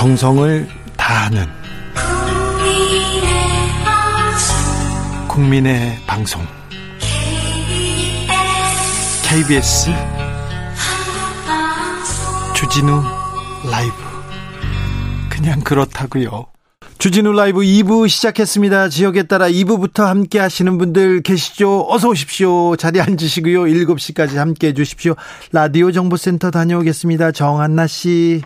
정성을 다하는 국민의 방송 KBS 주진우 라이브 그냥 그렇다고요. 주진우 라이브 2부 시작했습니다. 지역에 따라 2부부터 함께 하시는 분들 계시죠? 어서 오십시오. 자리에 앉으시고요. 7시까지 함께 해 주십시오. 라디오 정보센터 다녀오겠습니다. 정한나 씨.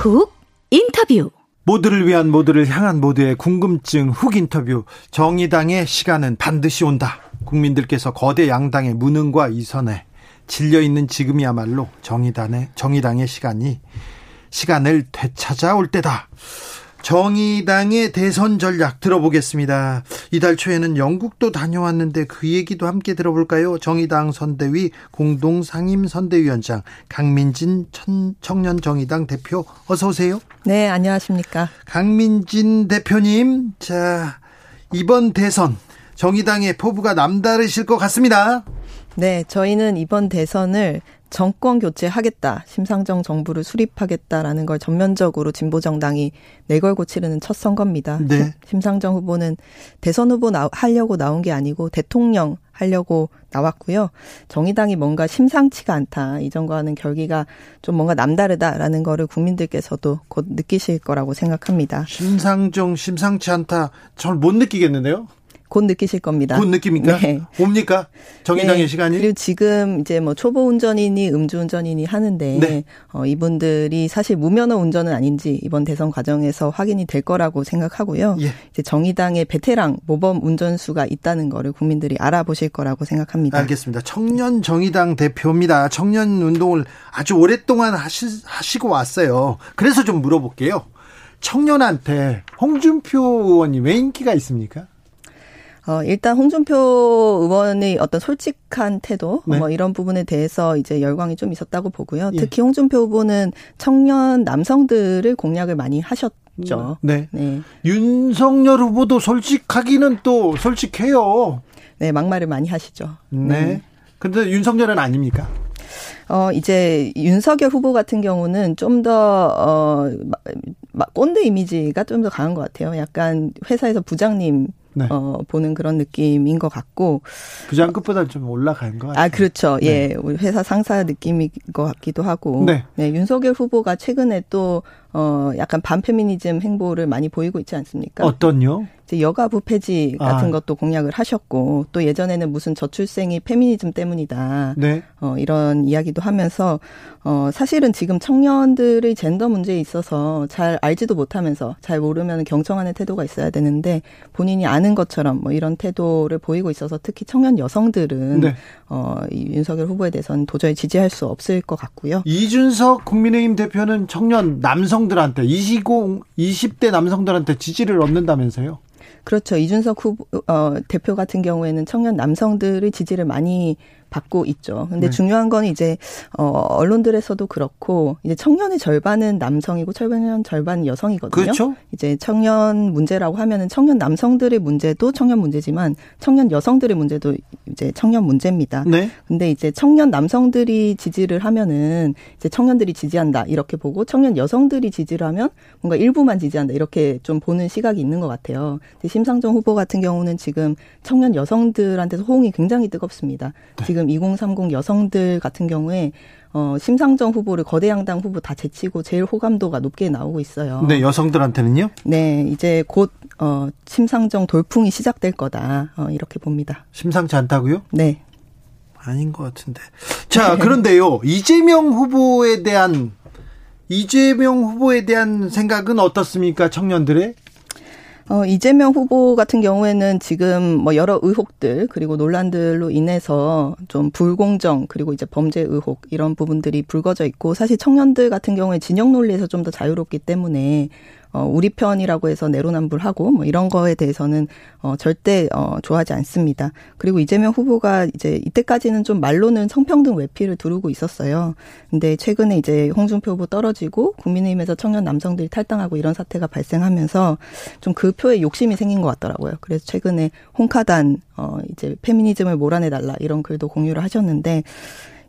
훅 인터뷰 모두를 위한 모두를 향한 모두의 궁금증 훅 인터뷰 정의당의 시간은 반드시 온다. 국민들께서 거대 양당의 무능과 이선에 질려 있는 지금이야말로 정의당의 정의당의 시간이 시간을 되찾아올 때다. 정의당의 대선 전략 들어보겠습니다. 이달 초에는 영국도 다녀왔는데 그 얘기도 함께 들어볼까요? 정의당 선대위 공동 상임 선대위원장 강민진 청년 정의당 대표 어서 오세요. 네, 안녕하십니까? 강민진 대표님, 자 이번 대선 정의당의 포부가 남다르실 것 같습니다. 네, 저희는 이번 대선을 정권 교체하겠다, 심상정 정부를 수립하겠다라는 걸 전면적으로 진보 정당이 내걸고 치르는 첫 선거입니다. 네. 심상정 후보는 대선 후보 나, 하려고 나온 게 아니고 대통령 하려고 나왔고요. 정의당이 뭔가 심상치가 않다. 이전과는 결기가 좀 뭔가 남다르다라는 거를 국민들께서도 곧 느끼실 거라고 생각합니다. 심상정 심상치 않다. 잘 못 느끼겠는데요? 곧 느끼실 겁니다. 곧 느낍니까? 네. 옵니까? 정의당의 네. 시간이? 그리고 지금 이제 뭐 초보 운전이니 음주 운전이니 하는데 네. 어, 이분들이 사실 무면허 운전은 아닌지 이번 대선 과정에서 확인이 될 거라고 생각하고요. 예. 이제 정의당의 베테랑 모범 운전수가 있다는 거를 국민들이 알아보실 거라고 생각합니다. 알겠습니다. 청년 정의당 대표입니다. 청년 운동을 아주 오랫동안 하시, 하시고 왔어요. 그래서 좀 물어볼게요. 청년한테 홍준표 의원이 왜 인기가 있습니까? 어, 일단 홍준표 의원의 어떤 솔직한 태도, 네. 뭐 이런 부분에 대해서 이제 열광이 좀 있었다고 보고요. 예. 특히 홍준표 후보는 청년 남성들을 공략을 많이 하셨죠. 네. 네. 윤석열 후보도 솔직하기는 또 솔직해요. 네, 막말을 많이 하시죠. 네. 근데 윤석열은 아닙니까? 어, 이제 윤석열 후보 같은 경우는 좀 더, 어, 꼰대 이미지가 좀 더 강한 것 같아요. 약간 회사에서 부장님, 네. 어, 보는 그런 느낌인 것 같고. 부장급보다 좀 올라간 것 같아요. 아, 그렇죠. 예. 우리 회사 상사 느낌인 것 같기도 하고. 네. 윤석열 후보가 최근에 또, 어, 약간 반페미니즘 행보를 많이 보이고 있지 않습니까? 어떤요? 이제 여가부 폐지 같은 아. 것도 공약을 하셨고, 또 예전에는 무슨 저출생이 페미니즘 때문이다. 네. 어, 이런 이야기도 하면서, 어, 사실은 지금 청년들의 젠더 문제에 있어서 잘 알지도 못하면서 잘 모르면 경청하는 태도가 있어야 되는데 본인이 아는 것처럼 뭐 이런 태도를 보이고 있어서 특히 청년 여성들은 네. 어, 이 윤석열 후보에 대해서는 도저히 지지할 수 없을 것 같고요. 이준석 국민의힘 대표는 청년 남성 들한테 20, 20대 남성들한테 지지를 얻는다면서요? 그렇죠. 이준석 후보, 어, 대표 같은 경우에는 청년 남성들의 지지를 많이 받고 있죠. 근데 네. 중요한 건 이제, 어, 언론들에서도 그렇고, 이제 청년의 절반은 남성이고 청년 절반은 여성이거든요. 그렇죠? 이제 청년 문제라고 하면은 청년 남성들의 문제도 청년 문제지만 청년 여성들의 문제도 이제 청년 문제입니다. 네. 근데 이제 청년 남성들이 지지를 하면은 이제 청년들이 지지한다 이렇게 보고 청년 여성들이 지지를 하면 뭔가 일부만 지지한다 이렇게 좀 보는 시각이 있는 것 같아요. 심상정 후보 같은 경우는 지금 청년 여성들한테서 호응이 굉장히 뜨겁습니다. 지금 2030 여성들 같은 경우에 어, 심상정 후보를 거대 양당 후보 다 제치고 제일 호감도가 높게 나오고 있어요. 네, 여성들한테는요? 네, 이제 곧 어, 심상정 돌풍이 시작될 거다 어, 이렇게 봅니다. 심상치 않다고요? 네. 아닌 것 같은데. 자, 그런데요. 이재명 후보에 대한 이재명 후보에 대한 생각은 어떻습니까? 청년들의? 어, 이재명 후보 같은 경우에는 지금 뭐 여러 의혹들 그리고 논란들로 인해서 좀 불공정 그리고 이제 범죄 의혹 이런 부분들이 불거져 있고 사실 청년들 같은 경우에 진영 논리에서 좀 더 자유롭기 때문에 어, 우리 편이라고 해서 내로남불하고 뭐 이런 거에 대해서는 어, 절대 어, 좋아하지 않습니다. 그리고 이재명 후보가 이제 이때까지는 좀 말로는 성평등 외피를 두르고 있었어요. 근데 최근에 이제 홍준표 후보 떨어지고 국민의힘에서 청년 남성들이 탈당하고 이런 사태가 발생하면서 좀 그 표에 욕심이 생긴 것 같더라고요. 그래서 최근에 홍카단 어 이제 페미니즘을 몰아내 달라 이런 글도 공유를 하셨는데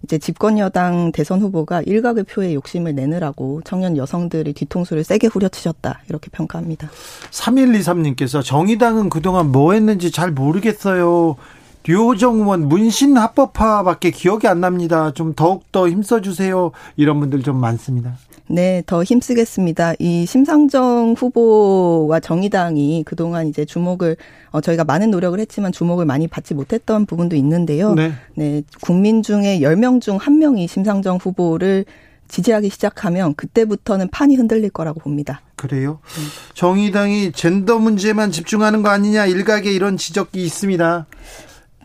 이제 집권 여당 대선 후보가 일각의 표에 욕심을 내느라고 청년 여성들이 뒤통수를 세게 후려치셨다 이렇게 평가합니다. 3123님께서 정의당은 그동안 뭐 했는지 잘 모르겠어요. 류호정 의 문신 합법화밖에 기억이 안 납니다. 좀 더욱더 힘써주세요. 이런 분들 좀 많습니다. 네, 더 힘쓰겠습니다. 이 심상정 후보와 정의당이 그동안 이제 주목을 어 저희가 많은 노력을 했지만 주목을 많이 받지 못했던 부분도 있는데요. 네. 네 국민 중에 10명 중 1명이 심상정 후보를 지지하기 시작하면 그때부터는 판이 흔들릴 거라고 봅니다. 그래요? 음. 정의당이 젠더 문제만 집중하는 거 아니냐 일각에 이런 지적이 있습니다.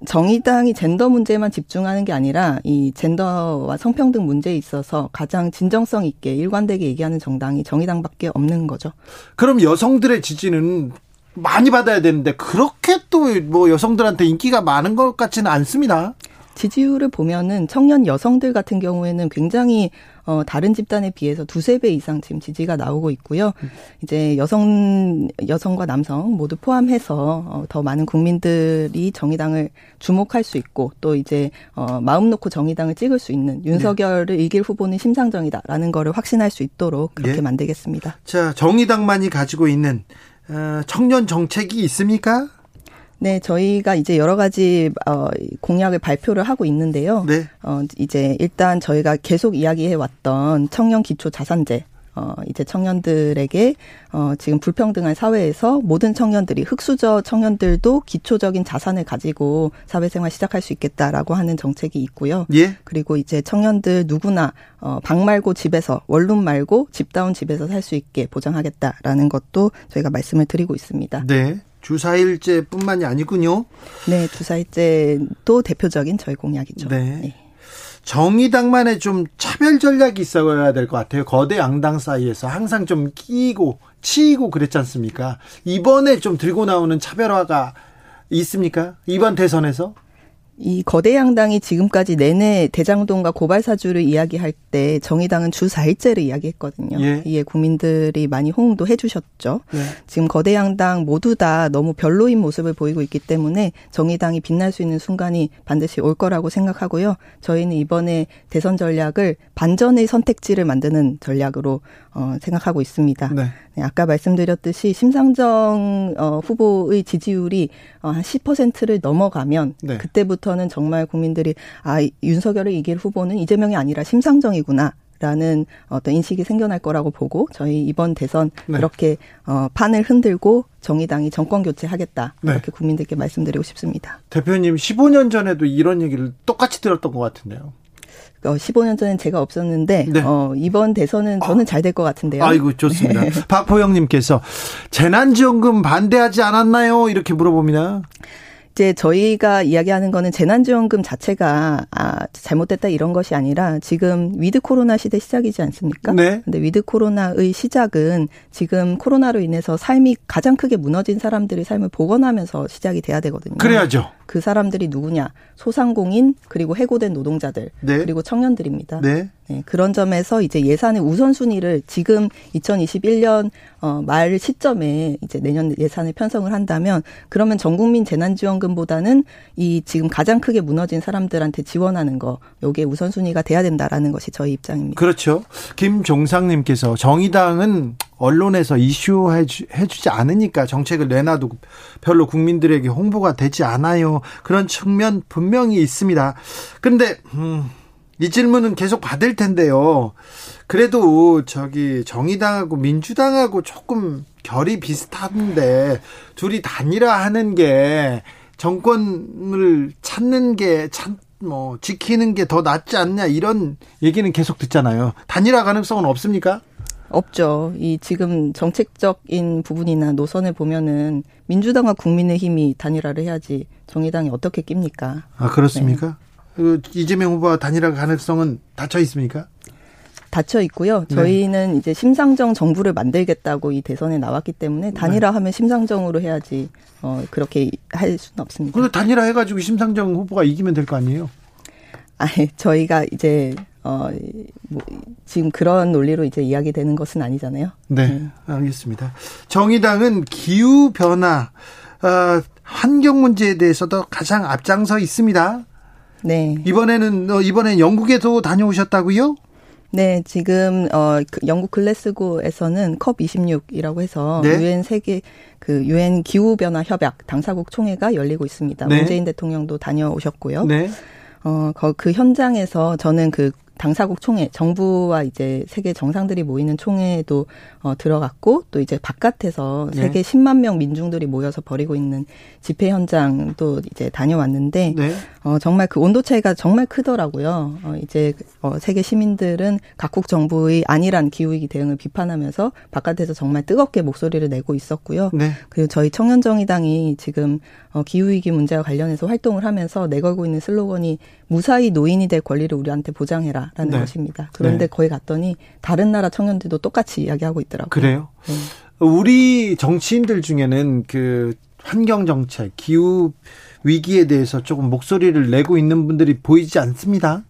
정의당이 젠더 문제만 집중하는 게 아니라 이 젠더와 성평등 문제에 있어서 가장 진정성 있게 일관되게 얘기하는 정당이 정의당밖에 없는 거죠. 그럼 여성들의 지지는 많이 받아야 되는데 그렇게 또 뭐 여성들한테 인기가 많은 것 같지는 않습니다. 지지율을 보면은 청년 여성들 같은 경우에는 굉장히 어 다른 집단에 비해서 두세 배 이상 지금 지지가 나오고 있고요. 이제 여성 여성과 남성 모두 포함해서 어 더 많은 국민들이 정의당을 주목할 수 있고 또 이제 어 마음 놓고 정의당을 찍을 수 있는 윤석열을 네. 이길 후보는 심상정이다라는 거를 확신할 수 있도록 그렇게 네. 만들겠습니다. 자, 정의당만이 가지고 있는 어, 청년 정책이 있습니까? 네, 저희가 이제 여러 가지 어 공약을 발표를 하고 있는데요. 네. 어 이제 일단 저희가 계속 이야기해 왔던 청년 기초 자산제 어, 이제 청년들에게, 어, 지금 불평등한 사회에서 모든 청년들이, 흑수저 청년들도 기초적인 자산을 가지고 사회생활 시작할 수 있겠다라고 하는 정책이 있고요. 예. 그리고 이제 청년들 누구나, 어, 방 말고 집에서, 원룸 말고 집다운 집에서 살 수 있게 보장하겠다라는 것도 저희가 말씀을 드리고 있습니다. 네. 주사일제뿐만이 아니군요. 네, 주사일제도 대표적인 저희 공약이죠. 네. 네. 정의당만의 좀 차별 전략이 있어야 될 것 같아요. 거대 양당 사이에서 항상 좀 끼고 치이고 그랬지 않습니까? 이번에 좀 들고 나오는 차별화가 있습니까? 이번 대선에서? 이 거대 양당이 지금까지 내내 대장동과 고발 사주를 이야기할 때 정의당은 주 4일째를 이야기했거든요. 예. 이에 국민들이 많이 호응도 해주셨죠. 예. 지금 거대 양당 모두 다 너무 별로인 모습을 보이고 있기 때문에 정의당이 빛날 수 있는 순간이 반드시 올 거라고 생각하고요. 저희는 이번에 대선 전략을 반전의 선택지를 만드는 전략으로 어, 생각하고 있습니다. 네. 네, 아까 말씀드렸듯이 심상정 어, 후보의 지지율이 어, 한 10%를 넘어가면 네. 그때부터 는 정말 국민들이 아 윤석열을 이길 후보는 이재명이 아니라 심상정이구나. 라는 어떤 인식이 생겨날 거라고 보고 저희 이번 대선 네. 이렇게 어 판을 흔들고 정의당이 정권 교체하겠다 네. 이렇게 국민들께 말씀드리고 싶습니다. 대표님 15년 전에도 이런 얘기를 똑같이 들었던 것 같은데요. 어, 15년 전엔 제가 없었는데 네. 어, 이번 대선은 저는 아. 잘될 것 같은데요. 아이고 좋습니다. 네. 박보영님께서 재난지원금 반대하지 않았나요? 이렇게 물어봅니다. 이제 저희가 이야기하는 거는 재난지원금 자체가 아 잘못됐다 이런 것이 아니라 지금 위드 코로나 시대 시작이지 않습니까? 네. 근데 위드 코로나의 시작은 지금 코로나로 인해서 삶이 가장 크게 무너진 사람들의 삶을 복원하면서 시작이 돼야 되거든요. 그래야죠. 그 사람들이 누구냐? 소상공인 그리고 해고된 노동자들 네. 그리고 청년들입니다. 네. 네. 그런 점에서 이제 예산의 우선순위를 지금 2021년 어, 말 시점에 이제 내년 예산을 편성을 한다면 그러면 전 국민 재난지원금보다는 이 지금 가장 크게 무너진 사람들한테 지원하는 거 요게 우선순위가 돼야 된다라는 것이 저희 입장입니다. 그렇죠. 김종상님께서 정의당은 언론에서 이슈해 주지 않으니까 정책을 내놔도 별로 국민들에게 홍보가 되지 않아요. 그런 측면 분명히 있습니다. 근데 음, 이 질문은 계속 받을 텐데요. 그래도 저기 정의당하고 민주당하고 조금 결이 비슷한데 둘이 단일화하는 게 정권을 찾는 게 참 뭐 지키는 게 더 낫지 않냐 이런 얘기는 계속 듣잖아요. 단일화 가능성은 없습니까? 없죠. 이 지금 정책적인 부분이나 노선을 보면은 민주당과 국민의힘이 단일화를 해야지 정의당이 어떻게 낍니까? 아 그렇습니까? 네. 그 이재명 후보와 단일화 가능성은 닫혀 있습니까? 닫혀 있고요. 네. 저희는 이제 심상정 정부를 만들겠다고 이 대선에 나왔기 때문에 단일화하면 심상정으로 해야지 어 그렇게 할 수는 없습니다. 그런데 단일화 해가지고 심상정 후보가 이기면 될 거 아니에요? 아, 저희가 이제 어 뭐, 지금 그런 논리로 이제 이야기되는 것은 아니잖아요. 네, 알겠습니다. 정의당은 기후 변화, 어, 환경 문제에 대해서도 가장 앞장서 있습니다. 네. 이번에는 어, 이번에 영국에도 다녀오셨다고요? 네, 지금 어그 영국 글래스고에서는 컵 26이라고 해서 네. 유엔 세계 그 유엔 기후 변화 협약 당사국 총회가 열리고 있습니다. 네. 문재인 대통령도 다녀오셨고요. 네. 어, 거- 그 현장에서 저는 그 당사국 총회, 정부와 이제 세계 정상들이 모이는 총회에도 어, 들어갔고 또 이제 바깥에서 네. 세계 10만 명 민중들이 모여서 벌이고 있는 집회 현장도 이제 다녀왔는데 네. 어, 정말 그 온도 차이가 정말 크더라고요. 어, 이제 어, 세계 시민들은 각국 정부의 안일한 기후위기 대응을 비판하면서 바깥에서 정말 뜨겁게 목소리를 내고 있었고요. 네. 그리고 저희 청년정의당이 지금 어, 기후위기 문제와 관련해서 활동을 하면서 내걸고 있는 슬로건이 무사히 노인이 될 권리를 우리한테 보장해라 라는 네. 것입니다. 그런데 네. 거기 갔더니 다른 나라 청년들도 똑같이 이야기하고 있더라고요. 그래요? 네. 우리 정치인들 중에는 그 환경 정책, 기후 위기에 대해서 조금 목소리를 내고 있는 분들이 보이지 않습니다.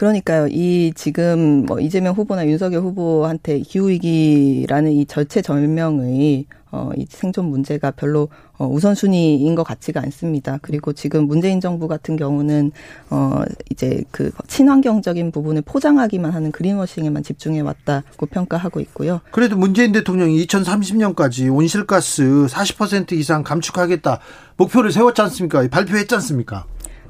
그러니까요. 이 지금 뭐 이재명 후보나 윤석열 후보한테 기후위기라는 이 절체절명의 어, 이 생존 문제가 별로 어, 우선순위인 것 같지가 않습니다. 그리고 지금 문재인 정부 같은 경우는 어, 이제 그 친환경적인 부분을 포장하기만 하는 그린워싱에만 집중해 왔다고 평가하고 있고요. 그래도 문재인 대통령이 2030년까지 온실가스 40% 이상 감축하겠다 목표를 세웠지 않습니까? 발표했지 않습니까?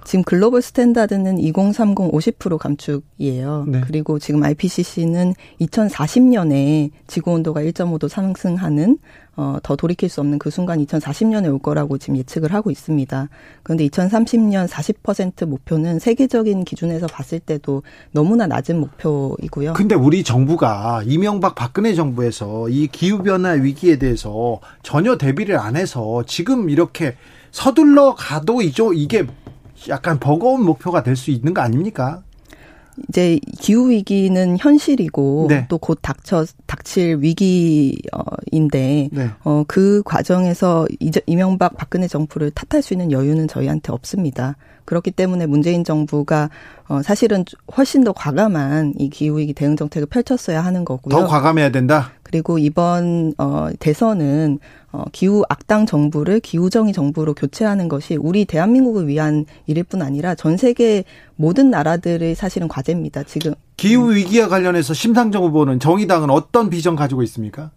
지금 글로벌 스탠다드는 2030 50% 감축이에요. 네. 그리고 지금 IPCC는 2040년에 지구 온도가 1.5도 상승하는 어, 더 돌이킬 수 없는 그 순간 2040년에 올 거라고 지금 예측을 하고 있습니다. 그런데 2030년 40% 목표는 세계적인 기준에서 봤을 때도 너무나 낮은 목표이고요. 근데 우리 정부가 이명박 박근혜 정부에서 이 기후변화 위기에 대해서 전혀 대비를 안 해서 지금 이렇게 서둘러 가도 이죠 이게 약간 버거운 목표가 될 수 있는 거 아닙니까? 이제 기후 위기는 현실이고 네. 또곧 닥쳐 닥칠 위기인데 네. 어, 그 과정에서 이명박 박근혜 정부를 탓할 수 있는 여유는 저희한테 없습니다. 그렇기 때문에 문재인 정부가 어, 사실은 훨씬 더 과감한 이 기후 위기 대응 정책을 펼쳤어야 하는 거고요. 더 과감해야 된다. 그리고 이번 어, 대선은 어, 기후 악당 정부를 기후정의 정부로 교체하는 것이 우리 대한민국을 위한 일일 뿐 아니라 전 세계 모든 나라들의 사실은 과제입니다. 지금 기후 위기와 관련해서 심상정 후보는 정의당은 어떤 비전 가지고 있습니까?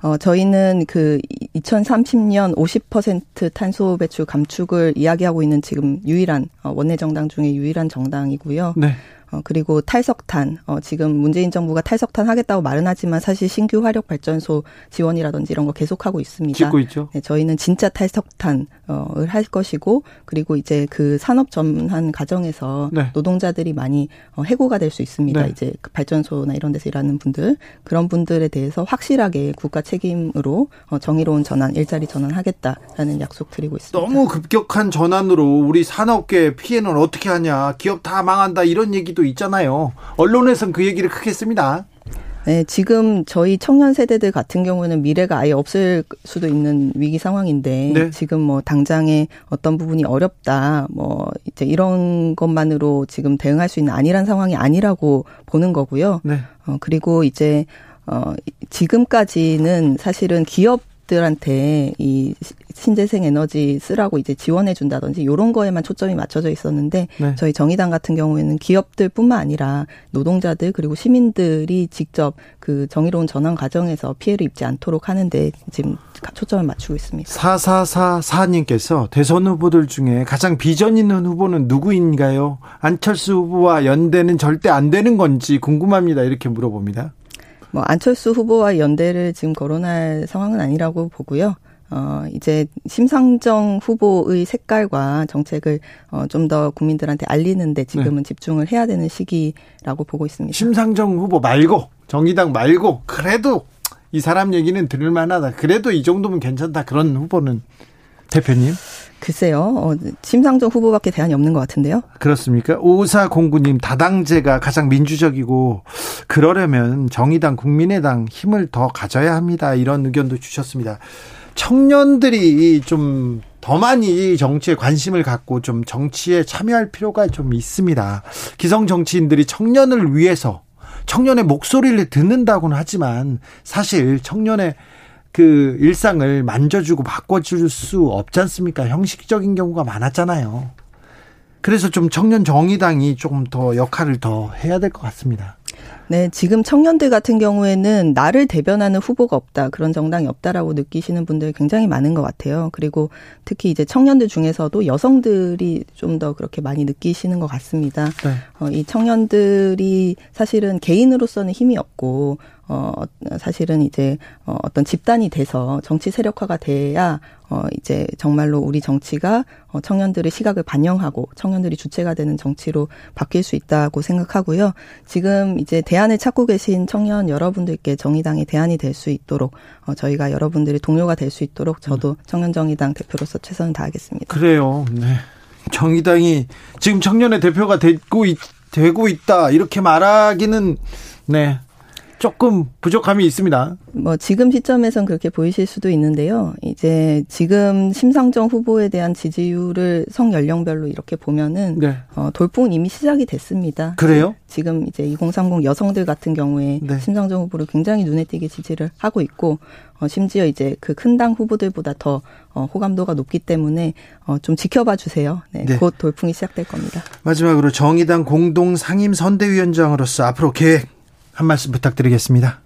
어, 저희는 그 2030년 50% 탄소 배출 감축을 이야기하고 있는 지금 유일한 어, 원내 정당 중에 유일한 정당이고요. 네. 어, 그리고 탈석탄, 어, 지금 문재인 정부가 탈석탄 하겠다고 말은 하지만 사실 신규 화력 발전소 지원이라든지 이런 거 계속하고 있습니다. 짓고 있죠. 네, 저희는 진짜 탈석탄을 할 것이고 그리고 이제 그 산업 전환 과정에서 네. 노동자들이 많이 어, 해고가 될 수 있습니다. 네. 이제 그 발전소나 이런 데서 일하는 분들 그런 분들에 대해서 확실하게 국가 책임으로 어, 정의로운 전환, 일자리 전환하겠다라는 약속 드리고 있습니다. 너무 급격한 전환으로 우리 산업계 피해는 어떻게 하냐. 기업 다 망한다. 이런 얘기도 있잖아요. 언론에선 그 얘기를 크게 씁니다. 네, 지금 저희 청년 세대들 같은 경우는 미래가 아예 없을 수도 있는 위기 상황인데 네. 지금 뭐 당장에 어떤 부분이 어렵다 뭐 이제 이런 것만으로 지금 대응할 수 있는 안일한 상황이 아니라고 보는 거고요. 네. 어 그리고 이제 어 지금까지는 사실은 기업 들한테 이 신재생 에너지 쓰라고 이제 지원해 준다든지 이런 거에만 초점이 맞춰져 있었는데 네. 저희 정의당 같은 경우에는 기업들뿐만 아니라 노동자들 그리고 시민들이 직접 그 정의로운 전환 과정에서 피해를 입지 않도록 하는데 지금 초점을 맞추고 있습니다. 4444님께서 대선 후보들 중에 가장 비전 있는 후보는 누구인가요? 안철수 후보와 연대는 절대 안 되는 건지 궁금합니다. 이렇게 물어봅니다. 뭐 안철수 후보와 연대를 지금 거론할 상황은 아니라고 보고요. 어, 이제 심상정 후보의 색깔과 정책을 어, 좀 더 국민들한테 알리는데 지금은 집중을 해야 되는 시기라고 보고 있습니다. 심상정 후보 말고 정의당 말고 그래도 이 사람 얘기는 들을 만하다. 그래도 이 정도면 괜찮다. 그런 후보는 대표님. 글쎄요. 어, 심상정 후보밖에 대안이 없는 것 같은데요. 그렇습니까? 오사공구님 다당제가 가장 민주적이고 그러려면 정의당 국민의당 힘을 더 가져야 합니다. 이런 의견도 주셨습니다. 청년들이 좀 더 많이 정치에 관심을 갖고 좀 정치에 참여할 필요가 좀 있습니다. 기성 정치인들이 청년을 위해서 청년의 목소리를 듣는다고는 하지만 사실 청년의 그 일상을 만져주고 바꿔줄 수 없지 않습니까? 형식적인 경우가 많았잖아요. 그래서 좀 청년 정의당이 조금 더 역할을 더 해야 될 것 같습니다. 네, 지금 청년들 같은 경우에는 나를 대변하는 후보가 없다, 그런 정당이 없다라고 느끼시는 분들이 굉장히 많은 것 같아요. 그리고 특히 이제 청년들 중에서도 여성들이 좀 더 그렇게 많이 느끼시는 것 같습니다. 네. 어, 이 청년들이 사실은 개인으로서는 힘이 없고 어, 사실은 이제 어, 어떤 집단이 돼서 정치 세력화가 돼야 어, 이제 정말로 우리 정치가 어, 청년들의 시각을 반영하고 청년들이 주체가 되는 정치로 바뀔 수 있다고 생각하고요. 지금 이제 대안을 찾고 계신 청년 여러분들께 정의당이 대안이 될 수 있도록 어, 저희가 여러분들이 동료가 될 수 있도록 저도 청년정의당 대표로서 최선을 다하겠습니다. 그래요. 네. 정의당이 지금 청년의 대표가 되고 있, 되고 있다 이렇게 말하기는 네 조금 부족함이 있습니다. 뭐 지금 시점에선 그렇게 보이실 수도 있는데요. 이제 지금 심상정 후보에 대한 지지율을 성 연령별로 이렇게 보면은 네. 어, 돌풍은 이미 시작이 됐습니다. 그래요? 지금 이제 2030 여성들 같은 경우에 네. 심상정 후보를 굉장히 눈에 띄게 지지를 하고 있고 어, 심지어 이제 그 큰 당 후보들보다 더 어, 호감도가 높기 때문에 어, 좀 지켜봐 주세요. 네, 네. 곧 돌풍이 시작될 겁니다. 마지막으로 정의당 공동 상임 선대위원장으로서 앞으로 계획 한 말씀 부탁드리겠습니다.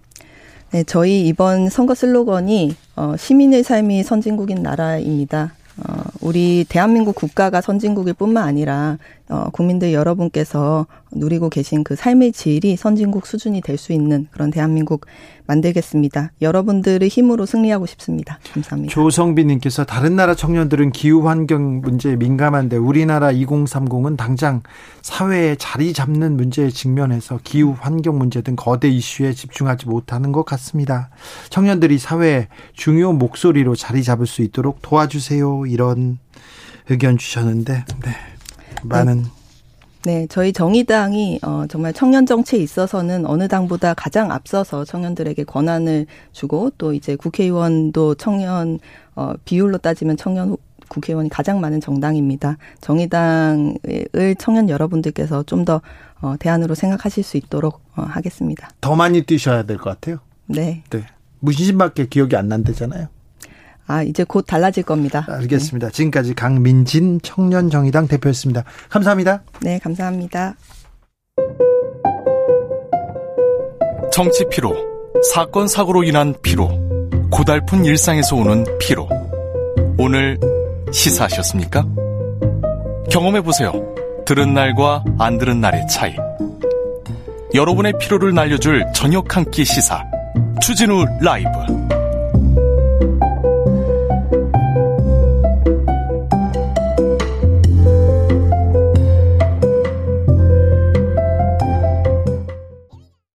네, 저희 이번 선거 슬로건이 어, 시민의 삶이 선진국인 나라입니다. 어, 우리 대한민국 국가가 선진국일 뿐만 아니라 어, 국민들 여러분께서 누리고 계신 그 삶의 질이 선진국 수준이 될 수 있는 그런 대한민국 만들겠습니다. 여러분들의 힘으로 승리하고 싶습니다. 감사합니다. 조성빈님께서 다른 나라 청년들은 기후 환경 문제에 민감한데 우리나라 2030은 당장 사회에 자리 잡는 문제에 직면해서 기후 환경 문제 등 거대 이슈에 집중하지 못하는 것 같습니다. 청년들이 사회에 중요 목소리로 자리 잡을 수 있도록 도와주세요. 이런 의견 주셨는데, 네. 많은 네. 네, 저희 정의당이 어, 정말 청년 정치에 있어서는 어느 당보다 가장 앞서서 청년들에게 권한을 주고 또 이제 국회의원도 청년 어, 비율로 따지면 청년 국회의원이 가장 많은 정당입니다. 정의당을 청년 여러분들께서 좀 더 어, 대안으로 생각하실 수 있도록 어, 하겠습니다. 더 많이 뛰셔야 될 것 같아요. 네. 네. 무신신밖에 기억이 안 난다잖아요. 아, 이제 곧 달라질 겁니다. 알겠습니다. 네. 지금까지 강민진 청년정의당 대표였습니다. 감사합니다. 네, 감사합니다. 정치 피로, 사건 사고로 인한 피로, 고달픈 일상에서 오는 피로. 오늘 시사하셨습니까? 경험해 보세요. 들은 날과 안 들은 날의 차이. 여러분의 피로를 날려줄 저녁 한 끼 시사. 추진우 라이브.